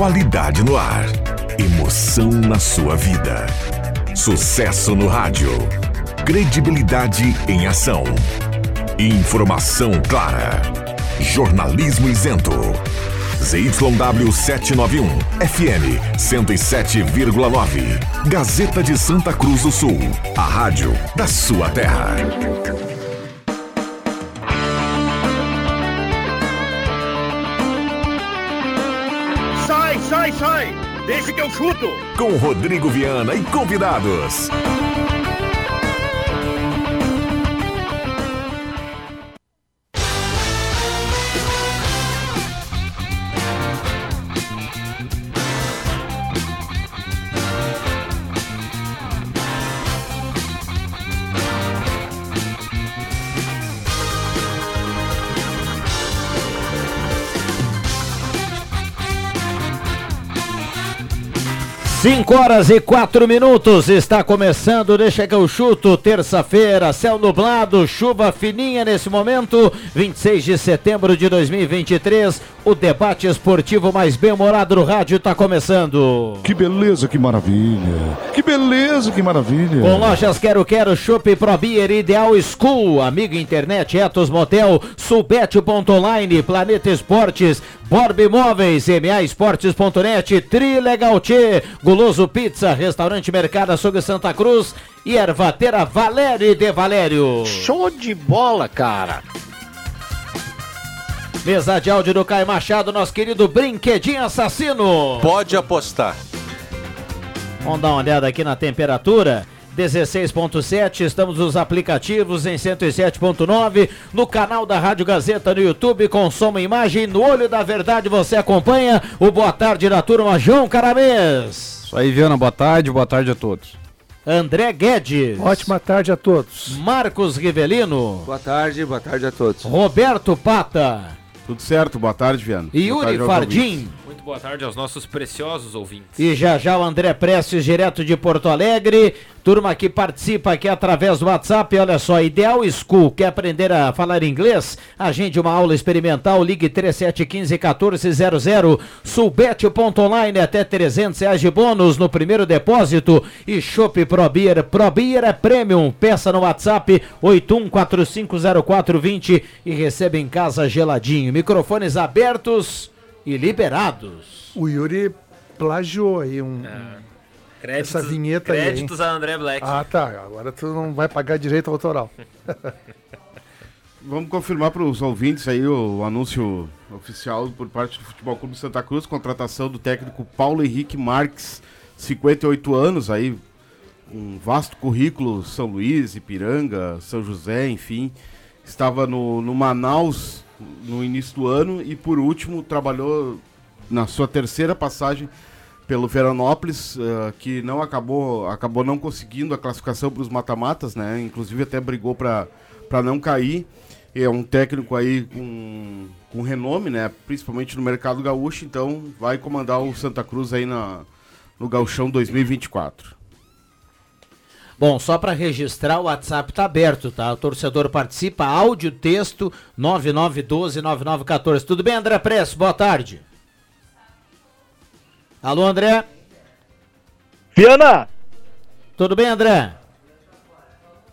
Qualidade no ar. Emoção na sua vida. Sucesso no rádio. Credibilidade em ação. Informação clara. Jornalismo isento. ZYW 791, FM 107,9. Gazeta de Santa Cruz do Sul. A rádio da sua terra. Sai! Deixa que eu chuto! Com Rodrigo Viana e convidados. Cinco horas e quatro minutos, está começando, deixa que eu chuto, terça-feira, céu nublado, chuva fininha nesse momento, 26 de setembro de 2023, o debate esportivo mais bem-humorado do rádio está começando. Que beleza, que maravilha. Que beleza, que maravilha. Com lojas Quero Quero, Shop Pro Beer, Ideal School, Amigo Internet, Etos Motel, Sulbet.online, Planeta Esportes, Borb Imóveis, MA Esportes.net, Trilegal Tchê, Guloso Pizza, Restaurante Mercado Açougue Santa Cruz e Ervatera Valério de Valério. Show de bola, cara! Mesa de áudio do Caio Machado, nosso querido Brinquedinho Assassino. Pode apostar. Vamos dar uma olhada aqui na temperatura. 16.7, estamos nos aplicativos em 107.9, no canal da Rádio Gazeta no YouTube, com som e imagem, no Olho da Verdade você acompanha o Boa Tarde da turma João Caramês. Isso aí, Viana, boa tarde, boa tarde a todos. André Guedes. Ótima tarde a todos. Marcos Rivelino. Boa tarde, boa tarde a todos. Roberto Pata. Tudo certo, boa tarde, Viana. E Yuri Fardim. Muito boa tarde aos nossos preciosos ouvintes. E já já o André Prestes, direto de Porto Alegre. Turma que participa aqui através do WhatsApp, olha só, Ideal School, quer aprender a falar inglês? Agende uma aula experimental, ligue 3715-1400, sulbet.online, até 300 reais de bônus no primeiro depósito e Shop Pro Beer, Pro Beer é Premium, peça no WhatsApp 81450420 e receba em casa geladinho. Microfones abertos e liberados. O Yuri plagiou aí um. Créditos, Essa vinheta aí, créditos a André Black. Ah, tá. Agora tu não vai pagar direito autoral. Vamos confirmar para os ouvintes aí o anúncio oficial por parte do Futebol Clube Santa Cruz, contratação do técnico Paulo Henrique Marques, 58 anos aí, um vasto currículo, São Luís, Ipiranga, São José, enfim. Estava no, no Manaus no início do ano e por último trabalhou na sua terceira passagem pelo Veranópolis, eh, que não acabou, acabou não conseguindo a classificação para os mata-matas, né? Inclusive até brigou para não cair. É um técnico aí com, com renome, né? Principalmente no mercado gaúcho, então vai comandar o Santa Cruz aí na, no Gauchão 2024. Bom, só para registrar, o WhatsApp tá aberto, tá? O torcedor participa, áudio, texto, 9912-9914. Tudo bem, André Presso? Boa tarde. Alô, André? Viana, Tudo bem, André?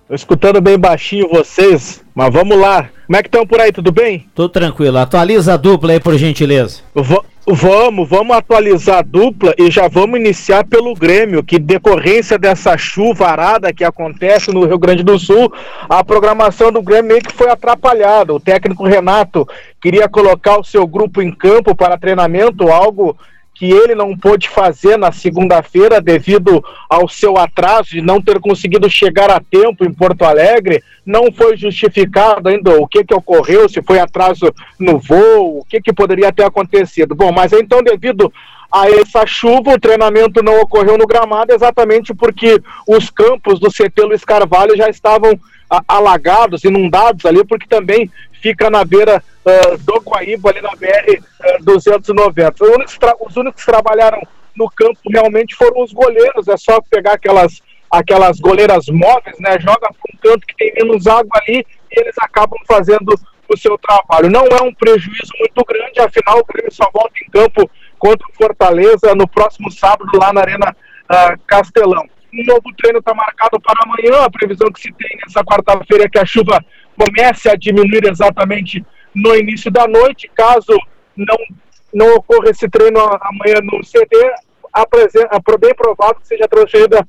tô escutando bem baixinho vocês, mas vamos lá. Como é que estão por aí, tudo bem? Tudo tranquilo. Atualiza a dupla aí, por gentileza. V- vamos, vamos atualizar a dupla e já vamos iniciar pelo Grêmio, que decorrência dessa chuva arada que acontece no Rio Grande do Sul, a programação do Grêmio meio que foi atrapalhada. O técnico Renato queria colocar o seu grupo em campo para treinamento, algo que ele não pôde fazer na segunda-feira devido ao seu atraso de não ter conseguido chegar a tempo em Porto Alegre, não foi justificado ainda o que, que ocorreu, se foi atraso no voo, o que, que poderia ter acontecido. Bom, mas então, devido a essa chuva, o treinamento não ocorreu no gramado exatamente porque os campos do CT Luiz Carvalho já estavam alagados, inundados ali, porque também fica na beira ah, do Guaíba, ali na BR ah, 290. Os únicos, os únicos que trabalharam no campo realmente foram os goleiros, é só pegar aquelas, aquelas goleiras móveis, né? Joga para um canto que tem menos água ali e eles acabam fazendo o seu trabalho. Não é um prejuízo muito grande, afinal o Grêmio só volta em campo contra o Fortaleza no próximo sábado lá na Arena ah, Castelão. Um novo treino está marcado para amanhã. A previsão que se tem nessa quarta-feira é que a chuva comece a diminuir exatamente no início da noite. Caso não, não ocorra esse treino amanhã no CD, a a- bem provável que seja transferida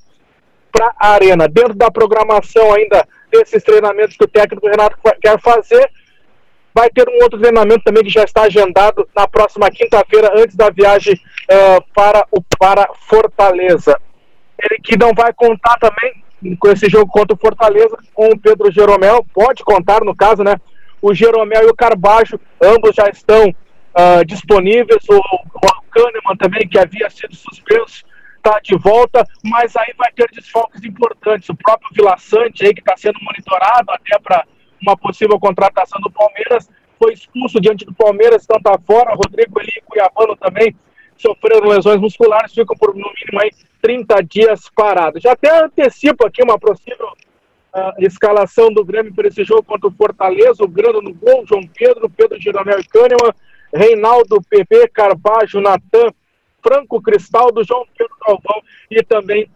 para a Arena. Dentro da programação ainda desses treinamentos que o técnico Renato quer fazer, vai ter um outro treinamento também que já está agendado na próxima quinta-feira, antes da viagem eh, para o para Fortaleza. Ele que não vai contar também com esse jogo contra o Fortaleza com o Pedro Jeromel, pode contar no caso, né? O Jeromel e o Carbajo, ambos já estão ah, disponíveis. O, o Kahneman também, que havia sido suspenso, está de volta, mas aí vai ter desfalques importantes. O próprio Vila Sante aí, que está sendo monitorado até para uma possível contratação do Palmeiras, foi expulso diante do Palmeiras, então está fora. Rodrigo Eli e Cuiabano também sofreram lesões musculares, ficam por no mínimo aí 30 dias parados. Já até antecipo aqui uma possível ah, escalação do Grêmio para esse jogo contra o Fortaleza, o Grando no gol, João Pedro, Pedro Jeromel e Kahneman, Reinaldo, PP, Carbajo, Natan, Franco Cristaldo, João Pedro Galvão e também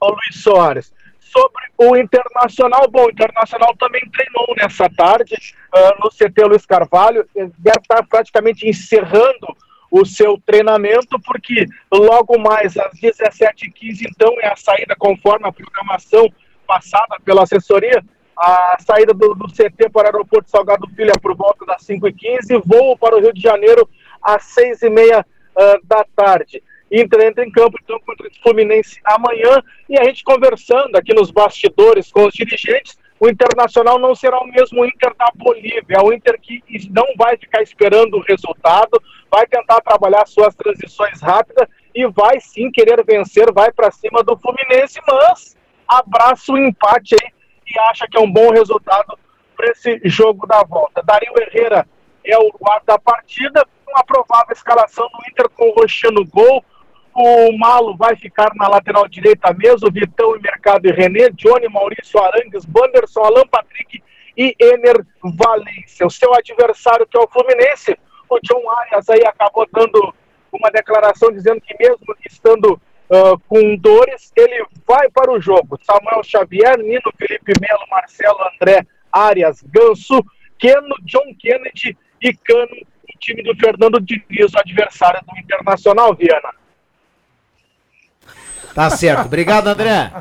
o Luiz Soares. Sobre o Internacional, bom, o Internacional também treinou nessa tarde ah, no CT Luiz Carvalho, Ele deve estar praticamente encerrando o seu treinamento, porque logo mais às 17h15, então, é a saída conforme a programação passada pela assessoria, a saída do, do CT para o aeroporto Salgado Filho por volta das 5h15, voo para o Rio de Janeiro às 6h30 ah, da tarde. Inter entra em campo, então, contra o Fluminense amanhã, e a gente conversando aqui nos bastidores com os dirigentes, o Internacional não será o mesmo Inter da Bolívia, é o Inter que não vai ficar esperando o resultado, vai tentar trabalhar suas transições rápidas e vai sim querer vencer, vai para cima do Fluminense, mas abraça o empate aí e acha que é um bom resultado para esse jogo da volta. Dario Herrera é o guarda da partida, uma provável escalação do Inter com o Rocher no gol. O Malo vai ficar na lateral direita mesmo, Vitão e Mercado e René, Johnny, Maurício Arangues, Banderson, Alan Patrick e Ener Valência. O seu adversário, que é o Fluminense, o John Arias aí acabou dando uma declaração dizendo que mesmo estando ah, com dores, ele vai para o jogo. Samuel Xavier, Nino, Felipe Melo, Marcelo, André, Arias, Ganso, Keno, John Kennedy e Cano, o time do Fernando Diniz, o adversário do Internacional, Viana. Tá certo. Obrigado, André.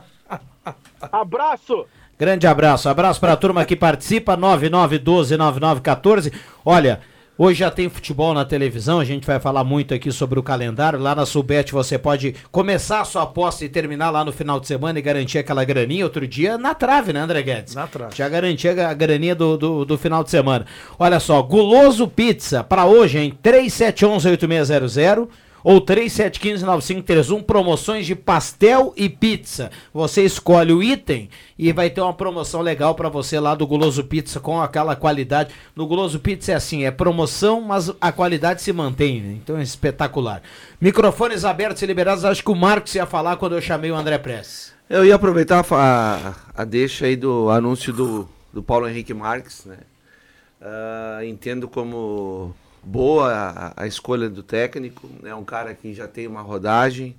Abraço! Grande abraço. Abraço para a turma que participa, 9912-9914. Olha, hoje já tem futebol na televisão, a gente vai falar muito aqui sobre o calendário. Lá na Subete você pode começar a sua aposta e terminar lá no final de semana e garantir aquela graninha. Outro dia na trave, né, André Guedes? Na trave. Já garantia a graninha do, do, do final de semana. Olha só, Guloso Pizza, para hoje, em 3711-8600 ou 3715-9531, promoções de pastel e pizza. Você escolhe o item e vai ter uma promoção legal para você lá do Guloso Pizza com aquela qualidade. No Guloso Pizza é assim, é promoção, mas a qualidade se mantém, né? então é espetacular. Microfones abertos e liberados, acho que o Marcos ia falar quando eu chamei o André Press. Eu ia aproveitar a, a deixa aí do anúncio do, do Paulo Henrique Marques, né? Ah, entendo como boa a, a escolha do técnico, é um cara que já tem uma rodagem,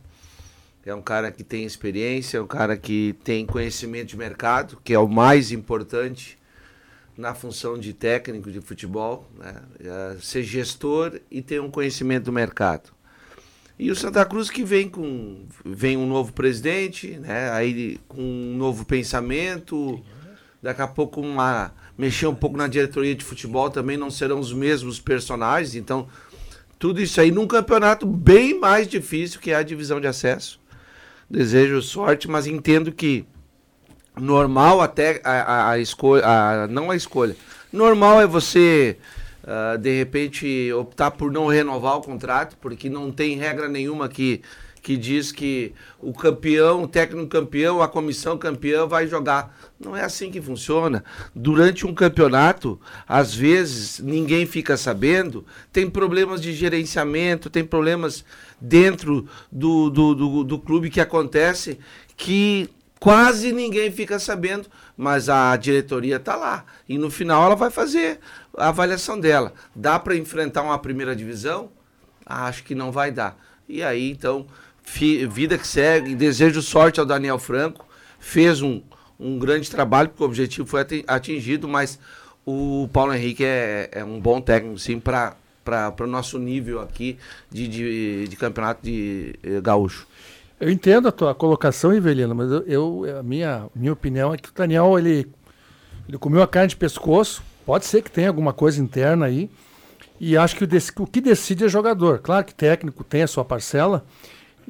é um cara que tem experiência, é um cara que tem conhecimento de mercado, que é o mais importante na função de técnico de futebol, né? É ser gestor e ter um conhecimento do mercado. E o Santa Cruz que vem com vem um novo presidente, né? Aí com um novo pensamento, daqui a pouco uma mexer um pouco na diretoria de futebol também não serão os mesmos personagens, então tudo isso aí num campeonato bem mais difícil que é a divisão de acesso. Desejo sorte, mas entendo que normal até a, a, a escolha, a- não a escolha. Normal é você ah, de repente optar por não renovar o contrato, porque não tem regra nenhuma que que diz que o campeão, o técnico campeão, a comissão campeã vai jogar. Não é assim que funciona. Durante um campeonato, às vezes ninguém fica sabendo, tem problemas de gerenciamento, tem problemas dentro do, do, do, do clube que acontece que quase ninguém fica sabendo, mas a diretoria está lá. E no final ela vai fazer a avaliação dela. Dá para enfrentar uma primeira divisão? Acho que não vai dar. E aí, então, vida que segue, desejo sorte ao Daniel Franco, fez um, um grande trabalho, porque o objetivo foi ati- atingido, mas o Paulo Henrique é, é um bom técnico, sim, para o nosso nível aqui de, de, de campeonato de eh, gaúcho. Eu entendo a tua colocação, Ivelino, mas eu, a minha, minha opinião é que o Daniel ele, ele comeu a carne de pescoço. Pode ser que tenha alguma coisa interna aí. E acho que o, o que decide é jogador. Claro que técnico tem a sua parcela.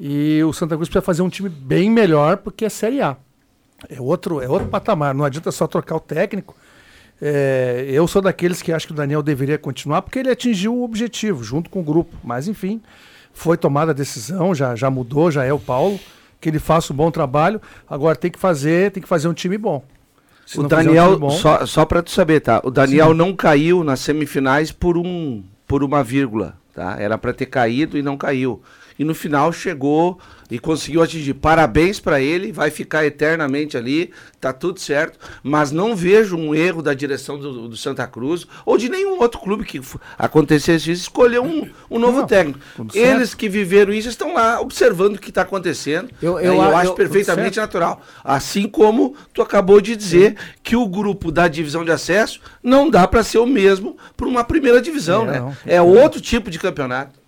E o Santa Cruz precisa fazer um time bem melhor, porque é Série A. É outro, é outro patamar. Não adianta só trocar o técnico. É, eu sou daqueles que acho que o Daniel deveria continuar, porque ele atingiu o objetivo, junto com o grupo. Mas, enfim, foi tomada a decisão, já, já mudou, já é o Paulo. Que ele faça um bom trabalho. Agora tem que fazer, tem que fazer um time bom. Se o um Daniel, time bom- só, só para tu saber, tá? O Daniel não caiu nas semifinais por um por uma vírgula, tá? Era para ter caído e não caiu. E no final chegou e conseguiu atingir. Parabéns para ele, vai ficar eternamente ali, tá tudo certo. Mas não vejo um erro da direção do, do Santa Cruz ou de nenhum outro clube que acontecesse isso, escolher um, um novo Não, técnico. Eles que viveram isso estão lá observando o que está acontecendo. Eu- né? eu eu, a- acho eu- perfeitamente natural. Assim como tu acabou de dizer que o grupo da divisão de acesso não dá para ser o mesmo para uma primeira divisão, É, né? não. É outro tipo de campeonato.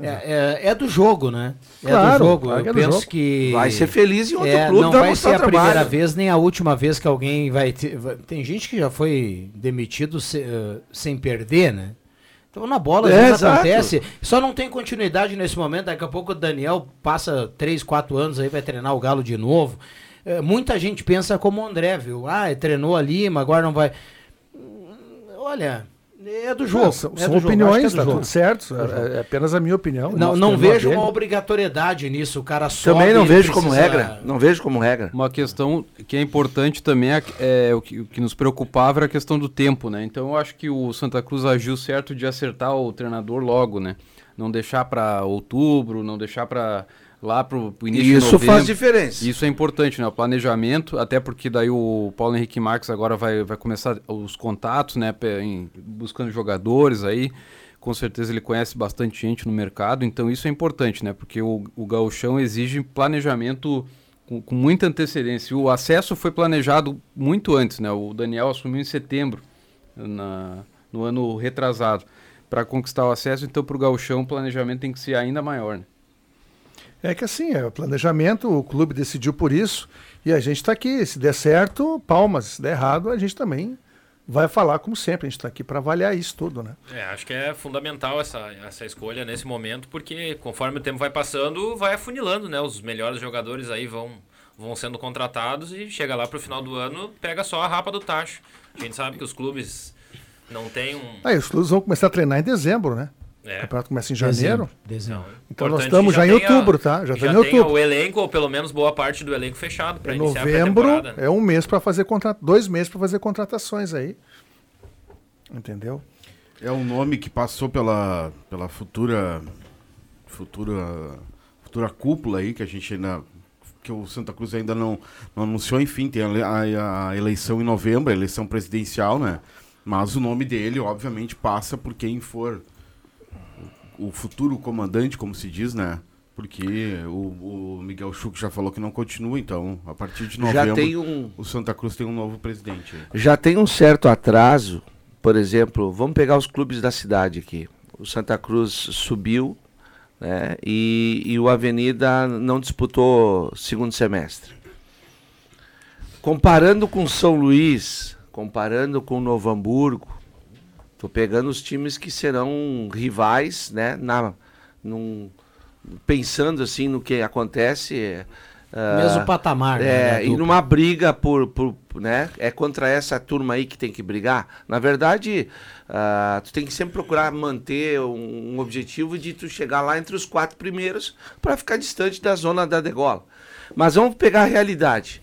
É, é- é do jogo, né? É Claro, do jogo. claro que Eu é do penso jogo. que. Vai ser feliz em outro É, clube, não vai ser a trabalho. primeira vez nem a última vez que alguém vai ter. Tem gente que já foi demitido se- eh, sem perder, né? Então na bola É, acontece. Só não tem continuidade nesse momento. Daqui a pouco o Daniel passa 3, 4 anos aí, vai treinar o Galo de novo. Eh, muita gente pensa como o André, viu? Ah, treinou a Lima, agora não vai. Olha, é do jogo. Não, são é são do opiniões, é do tá jogo. tudo certo. É, é apenas a minha opinião. Não, não vejo uma obrigatoriedade nisso. O cara só. Também não vejo como regra. Não vejo como regra. Uma questão que é importante também é, é o, que, o que nos preocupava era a questão do tempo, né? Então eu acho que o Santa Cruz agiu certo de acertar o treinador logo, né? Não deixar para outubro, não deixar para lá pro, pro início de Isso novembro. faz diferença. Isso é importante, né? O planejamento, até porque daí o Paulo Henrique Marques agora vai, vai começar os contatos, né? em- buscando jogadores aí. Com certeza ele conhece bastante gente no mercado, então isso é importante, né? Porque o, o gauchão exige planejamento com, com muita antecedência. O acesso foi planejado muito antes, né? O Daniel assumiu em setembro, na- no ano retrasado, para conquistar o acesso. Então, para o gauchão, o planejamento tem que ser ainda maior, né? É que assim, é o planejamento, o clube decidiu por isso e a gente está aqui. Se der certo, palmas. Se der errado, a gente também vai falar como sempre. A gente está aqui para avaliar isso tudo, né? É, acho que é fundamental essa, essa escolha nesse momento, porque conforme o tempo vai passando, vai afunilando, né? Os melhores jogadores aí vão, vão sendo contratados e chega lá pro final do ano, pega só a rapa do tacho. A gente sabe que os clubes não têm um. Aí os clubes vão começar a treinar em dezembro, né? É. O campeonato começa em janeiro. Dezembro. Então nós Importante estamos que já em outubro, tá? Já estamos em outubro. o elenco, ou pelo menos boa parte do elenco fechado para Em iniciar a novembro pré-temporada. né? é um mês para fazer contrato, dois meses para fazer contratações aí. Entendeu? É um nome que passou pela, pela futura, futura, futura cúpula aí, que a gente ainda. que o Santa Cruz ainda não, não anunciou, enfim, tem a, a- a eleição em novembro, a eleição presidencial, né? Mas o nome dele, obviamente, passa por quem for o, futuro comandante, como se diz, né? Porque o, o Miguel Schuch já falou que não continua, então, a partir de novembro, Já tem um, o Santa Cruz tem um novo presidente. já tem um certo atraso. Por exemplo, vamos pegar os clubes da cidade aqui. O Santa Cruz subiu, né? E, e o Avenida não disputou segundo semestre. Comparando com São Luís, comparando com Novo Hamburgo, tô pegando os times que serão rivais, né? Na, num, pensando assim no que acontece. ah, Mesmo patamar, né, É, da e numa briga por, por, né? É contra essa turma aí que tem que brigar. Na verdade, ah, tu tem que sempre procurar manter um, um objetivo de tu chegar lá entre os quatro primeiros para ficar distante da zona da degola. Mas vamos pegar a realidade.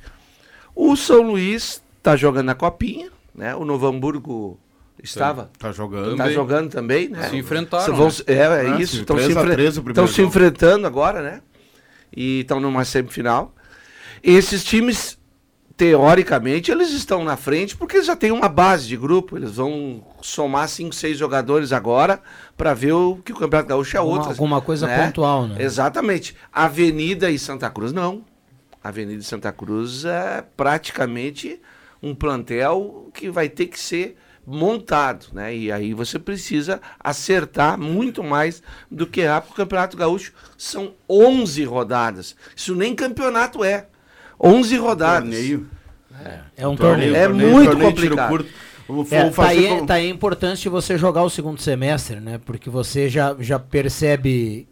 O São Luís tá jogando na copinha, né? O Novo Hamburgo estava Tá jogando. Tá jogando também, né? Se enfrentaram, Vão- né? é, é Ah, isso. Estão se, 3 a 3 o enfre se enfrentando agora, né? E estão numa semifinal. Esses times teoricamente, eles estão na frente porque eles já têm uma base de grupo. Eles vão somar cinco, seis jogadores agora para ver o que o Campeonato Gaúcho é Alguma- outro. alguma coisa pontual, né? Exatamente. Avenida e Santa Cruz, não. Avenida e Santa Cruz é praticamente um plantel que vai ter que ser montado, né? E aí você precisa acertar muito mais do que errar, porque o Campeonato Gaúcho são 11 rodadas. Isso nem campeonato é. 11 rodadas. Torneio. É um torneio. É torneio, muito torneio, complicado. curto. Vou- É, vou tá, fazer aí, como- tá aí a importância de você jogar o segundo semestre, né? Porque você já, já percebe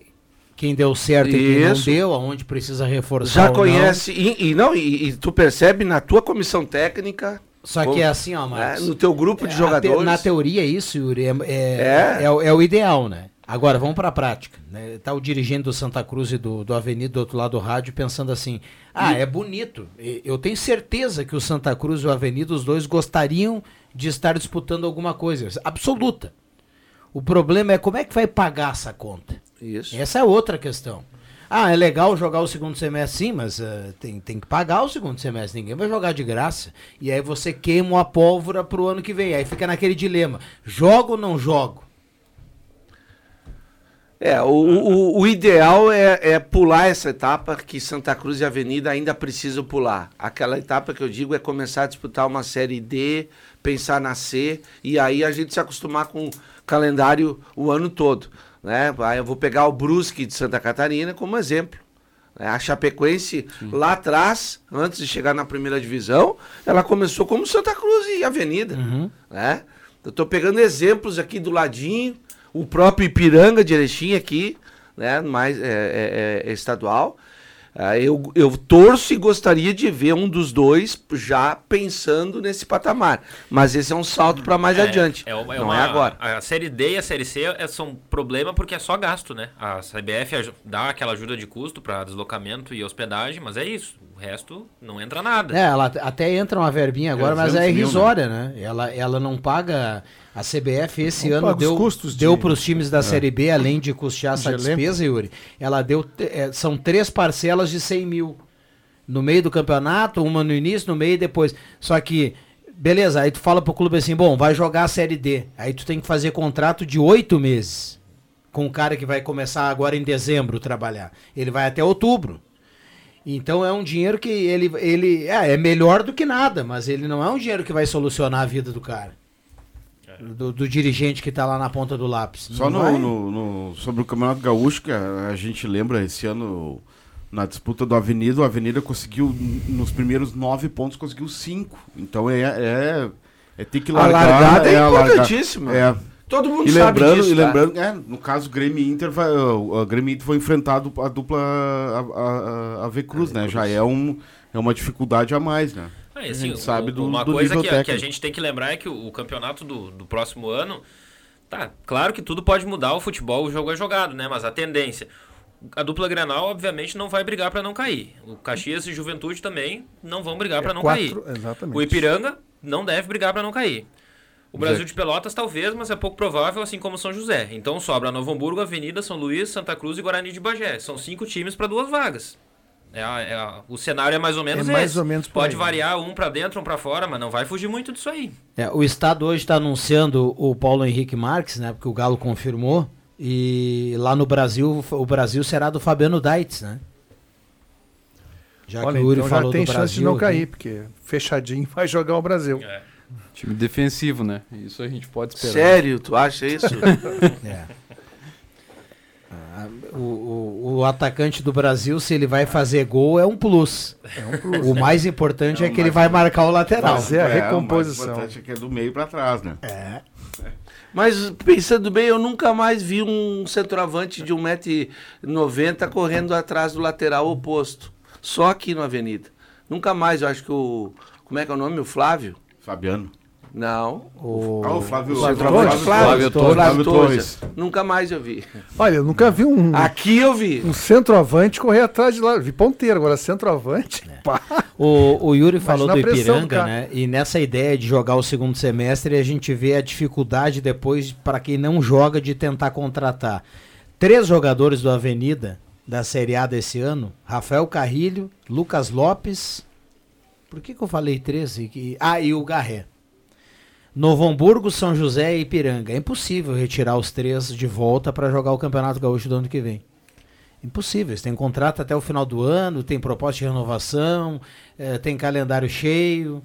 quem deu certo e quem não Isso. deu, aonde precisa reforçar. Já ou conhece, e, e não, e, e tu percebe na tua comissão técnica. Só que como- é assim, ó, Marcos. né, no teu grupo de É, a te- jogadores. na teoria, isso, Yuri, é, é, É. é o- é ideal, né? Agora, vamos para a prática. Né? Tá o dirigente do Santa Cruz e do, do Avenida do outro lado do rádio pensando assim: ah, é bonito. E- Eu tenho certeza que o Santa Cruz e o Avenida, os dois, gostariam de estar disputando alguma coisa. Absoluta. O problema é como é que vai pagar essa conta. Isso. Essa é outra questão. Ah, é legal jogar o segundo semestre, sim, mas eh, tem, tem que pagar o segundo semestre. Ninguém vai jogar de graça. E aí você queima a pólvora pro ano que vem. Aí fica naquele dilema: jogo ou não jogo? É, o, o, o ideal é, é pular essa etapa que Santa Cruz e Avenida ainda precisam pular. Aquela etapa que eu digo é começar a disputar uma série D, pensar na C, e aí a gente se acostumar com o calendário o ano todo. Né? Eu vou pegar o Brusque de Santa Catarina como exemplo. né? A Chapecoense, lá atrás, antes de chegar na primeira divisão, ela começou como Santa Cruz e Avenida. Né? Eu estou pegando exemplos aqui do ladinho, o próprio Ipiranga de Erechim aqui, né? mais é, é- é estadual. Ah, eu, eu torço e gostaria de ver um dos dois já pensando nesse patamar. Mas esse é um salto para mais adiante. É uma, é não uma- é agora. A Série D e a Série C é, são problema porque é só gasto, né? A CBF dá aquela ajuda de custo para deslocamento e hospedagem, mas é isso. O resto não entra nada. É, ela até entra uma verbinha agora, mas é 300 mil, irrisória, né? Ela, ela não paga. A CBF esse Não ano deu, custos deu de- para os times da Série B, além de custear essa De despesa, Yuri, ela deu. eh, são três parcelas de 100 mil. No meio do campeonato, uma no início, no meio e depois. Só que, beleza, aí tu fala pro clube assim, bom, vai jogar a Série D. Aí tu tem que fazer contrato de oito meses. Com o cara que vai começar agora em dezembro trabalhar. Ele vai até outubro. Então é um dinheiro que ele, ele é, é melhor do que nada, mas ele não é um dinheiro que vai solucionar a vida do cara. Do, do dirigente que tá lá na ponta do lápis. Só no, no- no- sobre o Campeonato Gaúcho, que a, a gente lembra esse ano, na disputa do Avenida, o Avenida conseguiu, nos primeiros nove pontos, conseguiu cinco. Então é, é, é ter que A largar. largada é a largar- importantíssima. É. Todo mundo E sabe lembrando, disso, e tá? lembrando é, no caso, Grêmio Inter, vai, o a Grêmio Inter foi enfrentar a dupla, a, a, a, a V Cruz, né? Já é, um, é uma dificuldade a mais, né? É, a assim, gente o- sabe do, uma do coisa que, a- que a gente tem que lembrar é que o, o campeonato do, do próximo ano. Tá, claro que tudo pode mudar, o futebol, o jogo é jogado, né? Mas a tendência. A dupla Grenal, obviamente, não vai brigar para não cair. O Caxias e Juventude também não vão brigar É para não quatro, cair. exatamente. O Ipiranga não deve brigar para não cair. O Brasil de Pelotas talvez, mas é pouco provável, assim como São José. Então sobra Novo Hamburgo, Avenida, São Luís, Santa Cruz e Guarani de Bagé. São cinco times para duas vagas. É a- é a- o cenário é mais ou menos É mais esse. ou menos Pode aí. variar um para dentro, um para fora, mas não vai fugir muito disso aí. É, o Estado hoje está anunciando o Paulo Henrique Marques, né? Porque o Galo confirmou. E lá no Brasil, o Brasil será do Fabiano Daitz, né? Já Olha, que o Yuri então já falou tem do chance Brasil. de não aqui. cair, porque fechadinho vai jogar o Brasil. É. Time defensivo, né? Isso a gente pode esperar. Sério, tu acha isso? É. O, o, o atacante do Brasil, se ele vai fazer gol, é um plus. O mais importante é, que ele vai marcar o lateral. Fazer a É, o mais recomposição. importante é que é do meio pra trás, né? Mas pensando bem, eu nunca mais vi um centroavante de 1,90m correndo atrás do lateral oposto. Só aqui na Avenida. Nunca mais, eu acho que o. Como é que é o nome? O Flávio? Fabiano. Não. O, Ah, o Flávio, O Flávio, Flávio, Flávio, Torres. Flávio Torres. Nunca mais eu vi. Olha, eu nunca vi um, Aqui eu vi. um centroavante correr atrás de lá. Vi ponteiro, agora centroavante. pá. O, o Yuri falou do Imagina do Ipiranga, né? E nessa ideia de jogar o segundo semestre, a gente vê a dificuldade depois, para quem não joga, de tentar contratar. Três jogadores do Avenida, da Série A desse ano: Rafael Carrilho, Lucas Lopes Por que, que eu falei três? que- Ah, e o Garré. Novo Hamburgo, São José e Ipiranga. É impossível retirar os três de volta para jogar o Campeonato Gaúcho do ano que vem. Impossível. Eles têm contrato até o final do ano, tem proposta de renovação, eh, tem calendário cheio.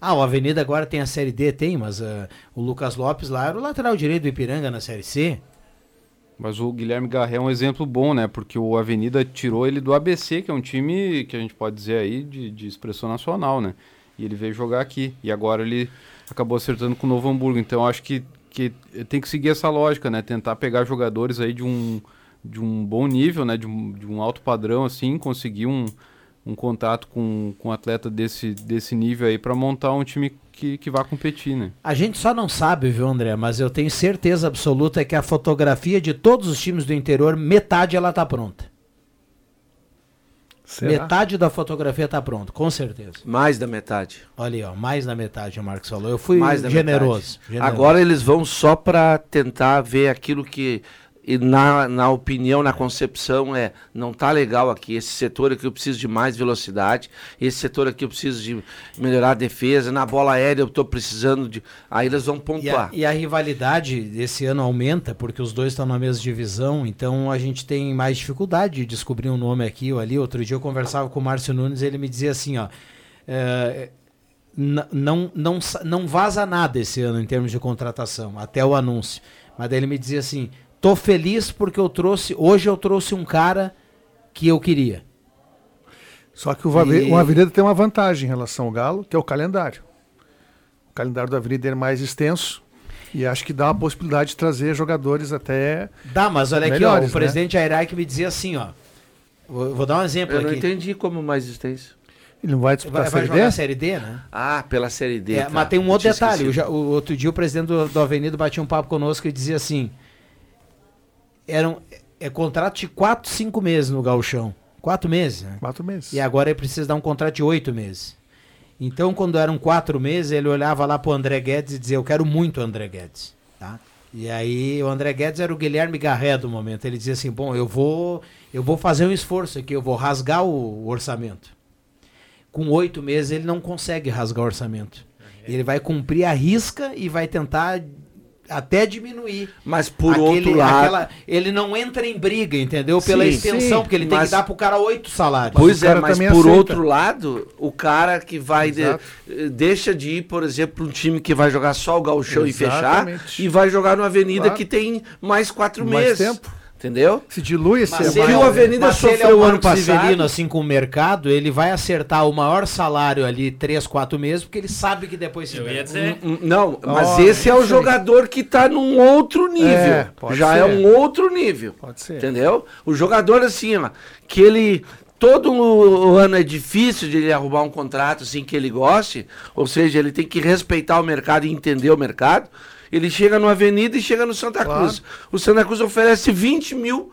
Ah, o Avenida agora tem a Série D, tem, mas eh, o Lucas Lopes lá era o lateral direito do Ipiranga na Série C. Mas o Guilherme Garré é um exemplo bom, né? Porque o Avenida tirou ele do ABC, que é um time que a gente pode dizer aí de, de expressão nacional, né? E ele veio jogar aqui. E agora ele acabou acertando com o Novo Hamburgo. Então acho que, que tem que seguir essa lógica, né? Tentar pegar jogadores aí de um, de um bom nível, né? De um, de um alto padrão, assim, conseguir um, um contato com, com um atleta desse, desse nível aí para montar um time que, que vá competir, né? A gente só não sabe, viu, André? Mas eu tenho certeza absoluta que a fotografia de todos os times do interior, metade ela tá pronta. Será? Metade da fotografia tá pronta, com certeza. Mais da metade. Olha aí, ó, mais da metade o Marcos falou. Eu fui generoso, generoso. Agora eles vão só para tentar ver aquilo que, e na, na opinião, na concepção, é não tá legal aqui. Esse setor aqui eu preciso de mais velocidade. Esse setor aqui eu preciso de melhorar a defesa. Na bola aérea eu tô precisando de. Aí eles vão E a, pontuar. e a rivalidade desse ano aumenta, porque os dois estão na mesma divisão, então a gente tem mais dificuldade de descobrir um nome aqui ou ali. Outro dia eu conversava com o Márcio Nunes ele me dizia assim, ó. é, não, não, não vaza nada esse ano em termos de contratação, até o anúncio. Mas daí ele me dizia assim: tô feliz porque eu trouxe. Hoje eu trouxe um cara que eu queria. Só que o, E- o Avenida tem uma vantagem em relação ao Galo, que é o calendário. O calendário do Avenida é mais extenso e acho que dá uma possibilidade de trazer jogadores até. Dá, mas olha aqui, ó, Melhores, o né? presidente Airai que me dizia assim, ó. Vou, vou dar um exemplo Eu não aqui. entendi como mais extenso. Ele não vai disputar Vai, a vai Série jogar D? a Série D, né? Ah, pela Série D. É, tá. mas tem um Eu outro detalhe. O, o outro dia o presidente do, do Avenida batia um papo conosco e dizia assim: eram é contrato de 4, 5 meses no Gauchão. 4 meses, né? Quatro meses. E agora ele precisa dar um contrato de 8 meses. Então, quando eram 4 meses, ele olhava lá pro André Guedes e dizia: Eu quero muito o André Guedes. Tá? E aí, o André Guedes era o Guilherme Garré do momento. Ele dizia assim: Bom, eu vou, eu vou fazer um esforço aqui, eu vou rasgar o, o orçamento. Com oito meses, ele não consegue rasgar o orçamento. Ele vai cumprir a risca e vai tentar até diminuir. Mas por Aquele- outro lado. aquela- ele não entra em briga, entendeu? Pela Sim, extensão, sim, porque ele tem mas- que dar pro cara oito salários. Pois é, cara mas por aceita. outro lado, o cara que vai de- deixa de ir, por exemplo, para um time que vai jogar só o gauchão e fechar e vai jogar no Avenida Claro. que tem mais quatro Mais meses. tempo. Entendeu? Se dilui esse Mas se ele o é- Avenida mas é sofreu um ano ano passado- assim com o mercado, ele vai acertar o maior salário ali três, quatro meses, porque ele sabe que depois se Eu pega. ia dizer. Não, mas Ó, esse é o jogador que tá num outro nível. É, Já ser. é um outro nível. Pode ser. Entendeu? O jogador assim, ó, que ele todo o ano é difícil de ele arrumar um contrato assim que ele goste, ou seja, ele tem que respeitar o mercado e entender o mercado. Ele chega no Avenida e chega no Santa Claro. Cruz. O Santa Cruz oferece 20 mil